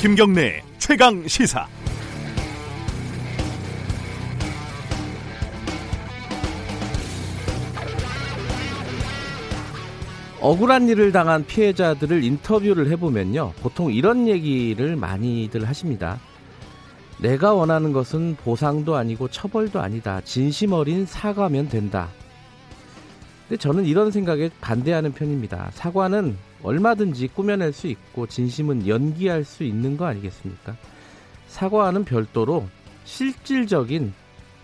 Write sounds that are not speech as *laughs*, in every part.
김경래 최강 시사. 억울한 일을 당한 피해자들을 인터뷰를 해보면요. 보통 이런 얘기를 많이들 하십니다. 내가 원하는 것은 보상도 아니고 처벌도 아니다. 진심 어린 사과면 된다. 근데 저는 이런 생각에 반대하는 편입니다. 사과는 얼마든지 꾸며낼 수 있고 진심은 연기할 수 있는 거 아니겠습니까? 사과와는 별도로 실질적인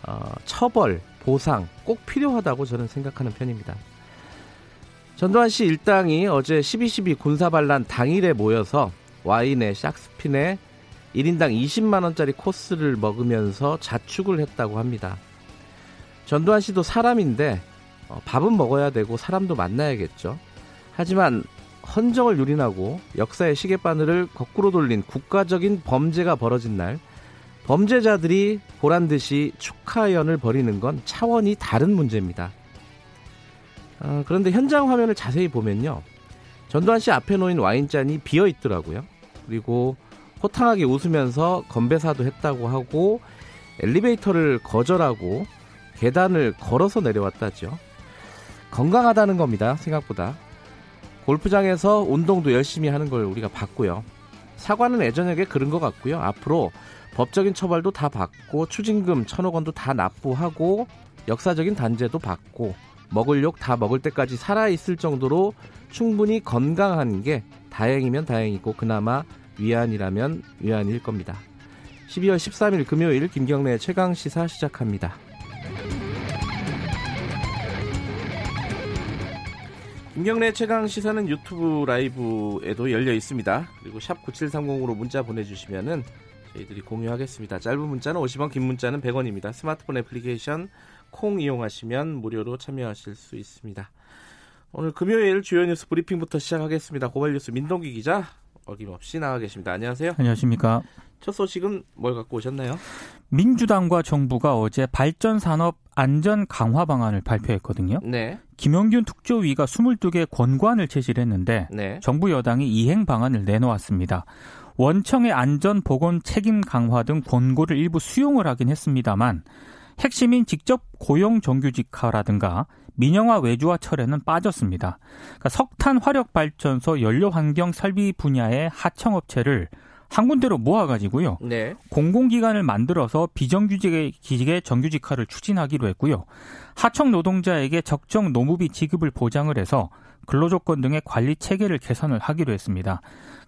어, 처벌, 보상 꼭 필요하다고 저는 생각하는 편입니다. 전두환 씨 일당이 어제 12.12 군사반란 당일에 모여서 와인에 샥스핀에 1인당 20만원짜리 코스를 먹으면서 자축을 했다고 합니다. 전두환 씨도 사람인데 어, 밥은 먹어야 되고 사람도 만나야겠죠. 하지만 헌정을 유린하고 역사의 시계바늘을 거꾸로 돌린 국가적인 범죄가 벌어진 날 범죄자들이 보란 듯이 축하연을 벌이는 건 차원이 다른 문제입니다. 어, 그런데 현장 화면을 자세히 보면요. 전두환 씨 앞에 놓인 와인잔이 비어 있더라고요. 그리고 호탕하게 웃으면서 건배사도 했다고 하고 엘리베이터를 거절하고 계단을 걸어서 내려왔다죠. 건강하다는 겁니다. 생각보다. 골프장에서 운동도 열심히 하는 걸 우리가 봤고요. 사과는 예전에게 그런 것 같고요. 앞으로 법적인 처벌도 다 받고 추징금 천억 원도 다 납부하고 역사적인 단죄도 받고 먹을 욕 다 먹을 때까지 살아있을 정도로 충분히 건강한 게 다행이면 다행이고 그나마 위안이라면 위안일 겁니다. 12월 13일 금요일 김경래 최강 시사 시작합니다. 김경래 최강 시사는 유튜브 라이브에도 열려 있습니다. 그리고 샵 9730으로 문자 보내주시면은 저희들이 공유하겠습니다. 짧은 문자는 50원, 긴 문자는 100원입니다. 스마트폰 애플리케이션 콩 이용하시면 무료로 참여하실 수 있습니다. 오늘 금요일 주요 뉴스 브리핑부터 시작하겠습니다. 고발 뉴스 민동기 기자 어김없이 나와 계십니다. 안녕하세요. 안녕하십니까. 첫 소식은 뭘 갖고 오셨나요? 민주당과 정부가 어제 발전산업 안전 강화 방안을 발표했거든요. 네. 김영균 특조위가 22개 권관을 제시를 했는데 네. 정부 여당이 이행 방안을 내놓았습니다. 원청의 안전 보건 책임 강화 등 권고를 일부 수용을 하긴 했습니다만 핵심인 직접 고용 정규직화라든가 민영화 외주화 철회는 빠졌습니다. 그러니까 석탄 화력 발전소 연료 환경 설비 분야의 하청업체를 한 군데로 모아가지고요. 네. 공공기관을 만들어서 비정규직의 기직의 정규직화를 추진하기로 했고요. 하청 노동자에게 적정 노무비 지급을 보장을 해서 근로조건 등의 관리 체계를 개선을 하기로 했습니다.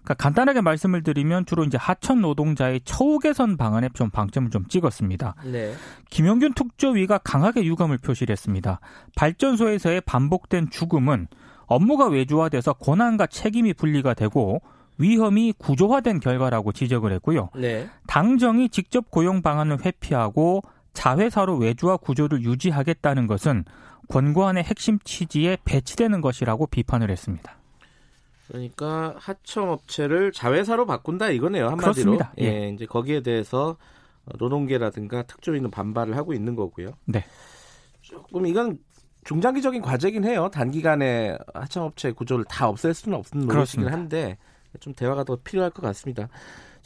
그러니까 간단하게 말씀을 드리면 주로 이제 하청 노동자의 처우 개선 방안에 좀 방점을 좀 찍었습니다. 네. 김영균 특조위가 강하게 유감을 표시를 했습니다. 발전소에서의 반복된 죽음은 업무가 외주화돼서 권한과 책임이 분리가 되고 위험이 구조화된 결과라고 지적을 했고요. 네. 당정이 직접 고용 방안을 회피하고 자회사로 외주화 구조를 유지하겠다는 것은 권고안의 핵심 취지에 배치되는 것이라고 비판을 했습니다. 그러니까 하청업체를 자회사로 바꾼다 이거네요 한마디로. 그렇습니다. 예. 예. 이제 거기에 대해서 노동계라든가 특조위는 반발을 하고 있는 거고요. 네. 조금 이건 중장기적인 과제긴 해요. 단기간에 하청업체 구조를 다 없앨 수는 없는 노릇이긴. 한데 좀 대화가 더 필요할 것 같습니다.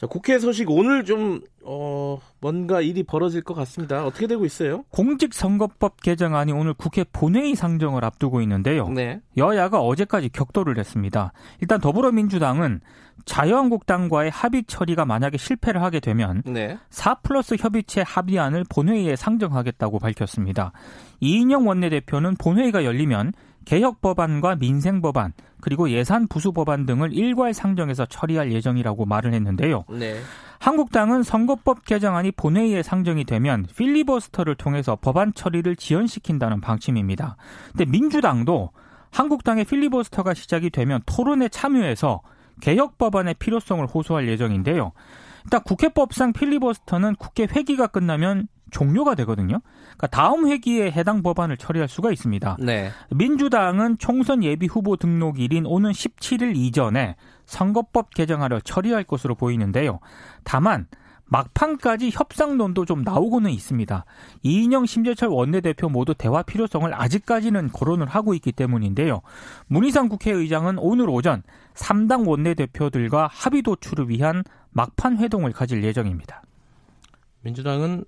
자, 국회 소식 오늘 좀 어, 뭔가 일이 벌어질 것 같습니다. 어떻게 되고 있어요? 공직선거법 개정안이 오늘 국회 본회의 상정을 앞두고 있는데요. 네. 여야가 어제까지 격돌을 했습니다. 일단 더불어민주당은 자유한국당과의 합의 처리가 만약에 실패를 하게 되면 네. 4 플러스 협의체 합의안을 본회의에 상정하겠다고 밝혔습니다. 이인영 원내대표는 본회의가 열리면 개혁 법안과 민생 법안 그리고 예산 부수 법안 등을 일괄 상정해서 처리할 예정이라고 말을 했는데요. 네. 한국당은 선거법 개정안이 본회의에 상정이 되면 필리버스터를 통해서 법안 처리를 지연시킨다는 방침입니다. 근데 민주당도 한국당의 필리버스터가 시작이 되면 토론에 참여해서 개혁 법안의 필요성을 호소할 예정인데요. 일단 국회법상 필리버스터는 국회 회기가 끝나면 종료가 되거든요. 그러니까 다음 회기에 해당 법안을 처리할 수가 있습니다. 네. 민주당은 총선 예비 후보 등록일인 오는 17일 이전에 선거법 개정안을 처리할 것으로 보이는데요. 다만 막판까지 협상론도 좀 나오고는 있습니다. 이인영, 심재철 원내대표 모두 대화 필요성을 아직까지는 거론을 하고 있기 때문인데요. 문희상 국회의장은 오늘 오전 3당 원내대표들과 합의 도출을 위한 막판 회동을 가질 예정입니다. 민주당은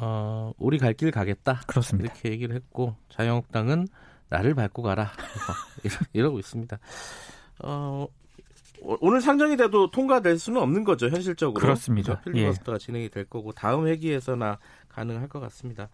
어, 우리 갈 길 가겠다. 그렇습니다. 이렇게 얘기를 했고 자유한국당은 나를 밟고 가라 이러고 있습니다. 어, 오늘 상정이 돼도 통과될 수는 없는 거죠 현실적으로. 그렇습니다. 필리버스터가 예. 진행이 될 거고 다음 회기에서나 가능할 것 같습니다.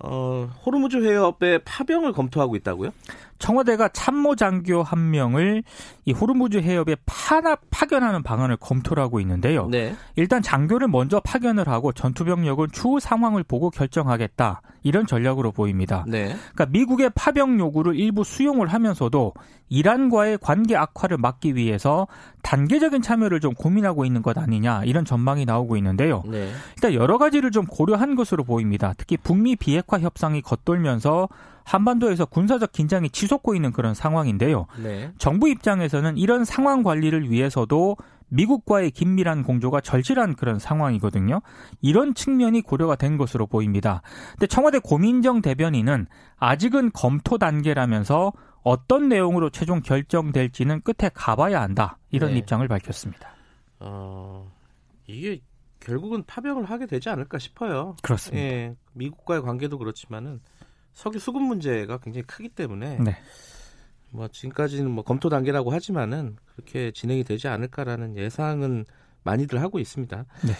어, 호르무즈 해협의 파병을 검토하고 있다고요? 청와대가 참모 장교 한 명을 이 호르무즈 해협에 파나, 파견하는 방안을 검토를 하고 있는데요. 네. 일단 장교를 먼저 파견을 하고 전투병력은 추후 상황을 보고 결정하겠다. 이런 전략으로 보입니다. 네. 그러니까 미국의 파병 요구를 일부 수용을 하면서도 이란과의 관계 악화를 막기 위해서 단계적인 참여를 좀 고민하고 있는 것 아니냐 이런 전망이 나오고 있는데요. 네. 일단 여러 가지를 좀 고려한 것으로 보입니다. 특히 북미 비핵화 협상이 겉돌면서 한반도에서 군사적 긴장이 치솟고 있는 그런 상황인데요. 네. 정부 입장에서는 이런 상황 관리를 위해서도 미국과의 긴밀한 공조가 절실한 그런 상황이거든요. 이런 측면이 고려가 된 것으로 보입니다. 근데 청와대 고민정 대변인은 아직은 검토 단계라면서 어떤 내용으로 최종 결정될지는 끝에 가봐야 한다. 이런 네. 입장을 밝혔습니다. 어, 이게 결국은 파병을 하게 되지 않을까 싶어요. 그렇습니다. 예, 미국과의 관계도 그렇지만은 석유 수급 문제가 굉장히 크기 때문에 네. 뭐 지금까지는 뭐 검토 단계라고 하지만은 그렇게 진행이 되지 않을까라는 예상은 많이들 하고 있습니다. 네.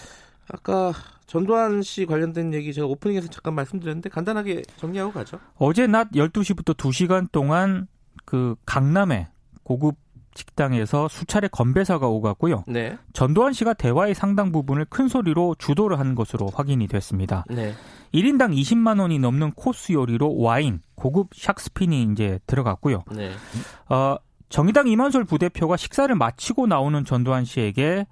아까 전두환 씨 관련된 얘기 제가 오프닝에서 잠깐 말씀드렸는데 간단하게 정리하고 가죠. 어제 낮 12시부터 2시간 동안 그 강남의 고급 식당에서 수차례 건배사가 오갔고요. 네. 전두환 씨가 대화의 상당 부분을 큰 소리로 주도를 한 것으로 확인이 됐습니다. 네. 1인당 20만 원이 넘는 코스 요리로 와인, 고급 샥스핀이 이제 들어갔고요. 네. 어, 정의당 이만솔 부대표가 식사를 마치고 나오는 전두환 씨에게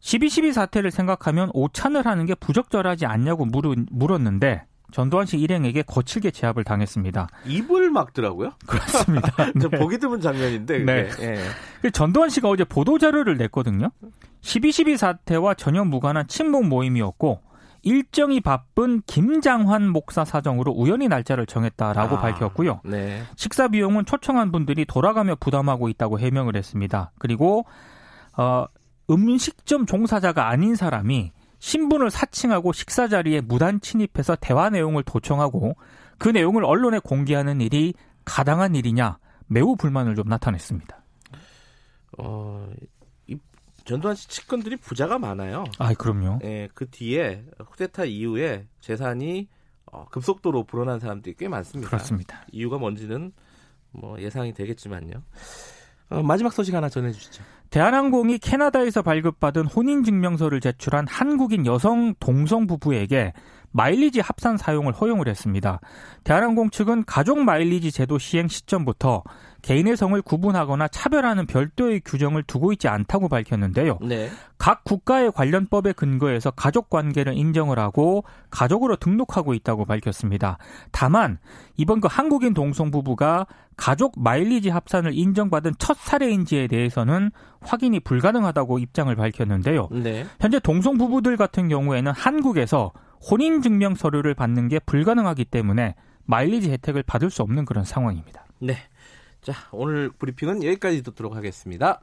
12.12 사태를 생각하면 오찬을 하는 게 부적절하지 않냐고 물었는데 전두환 씨 일행에게 거칠게 제압을 당했습니다. 입을 막더라고요? 그렇습니다. *laughs* 네. 보기 드문 장면인데. 네. 네. 전두환 씨가 어제 보도자료를 냈거든요. 12.12 사태와 전혀 무관한 친목 모임이었고 일정이 바쁜 김장환 목사 사정으로 우연히 날짜를 정했다라고 아, 밝혔고요. 네. 식사 비용은 초청한 분들이 돌아가며 부담하고 있다고 해명을 했습니다. 그리고 어, 음식점 종사자가 아닌 사람이 신분을 사칭하고 식사 자리에 무단 침입해서 대화 내용을 도청하고 그 내용을 언론에 공개하는 일이 가당한 일이냐 매우 불만을 좀 나타냈습니다. 어, 전두환 씨 측근들이 부자가 많아요. 아, 그럼요. 예, 그 뒤에 쿠데타 이후에 재산이 어, 급속도로 불어난 사람들이 꽤 많습니다. 그렇습니다. 이유가 뭔지는 뭐 예상이 되겠지만요. 어, 마지막 소식 하나 전해주시죠. 대한항공이 캐나다에서 발급받은 혼인증명서를 제출한 한국인 여성 동성 부부에게 마일리지 합산 사용을 허용을 했습니다. 대한항공 측은 가족 마일리지 제도 시행 시점부터 개인의 성을 구분하거나 차별하는 별도의 규정을 두고 있지 않다고 밝혔는데요. 네. 각 국가의 관련 법에 근거해서 가족 관계를 인정을 하고 가족으로 등록하고 있다고 밝혔습니다. 다만 이번 그 한국인 동성 부부가 가족 마일리지 합산을 인정받은 첫 사례인지에 대해서는 확인이 불가능하다고 입장을 밝혔는데요. 네. 현재 동성 부부들 같은 경우에는 한국에서 혼인 증명 서류를 받는 게 불가능하기 때문에 마일리지 혜택을 받을 수 없는 그런 상황입니다. 네. 자, 오늘 브리핑은 여기까지 듣도록 하겠습니다.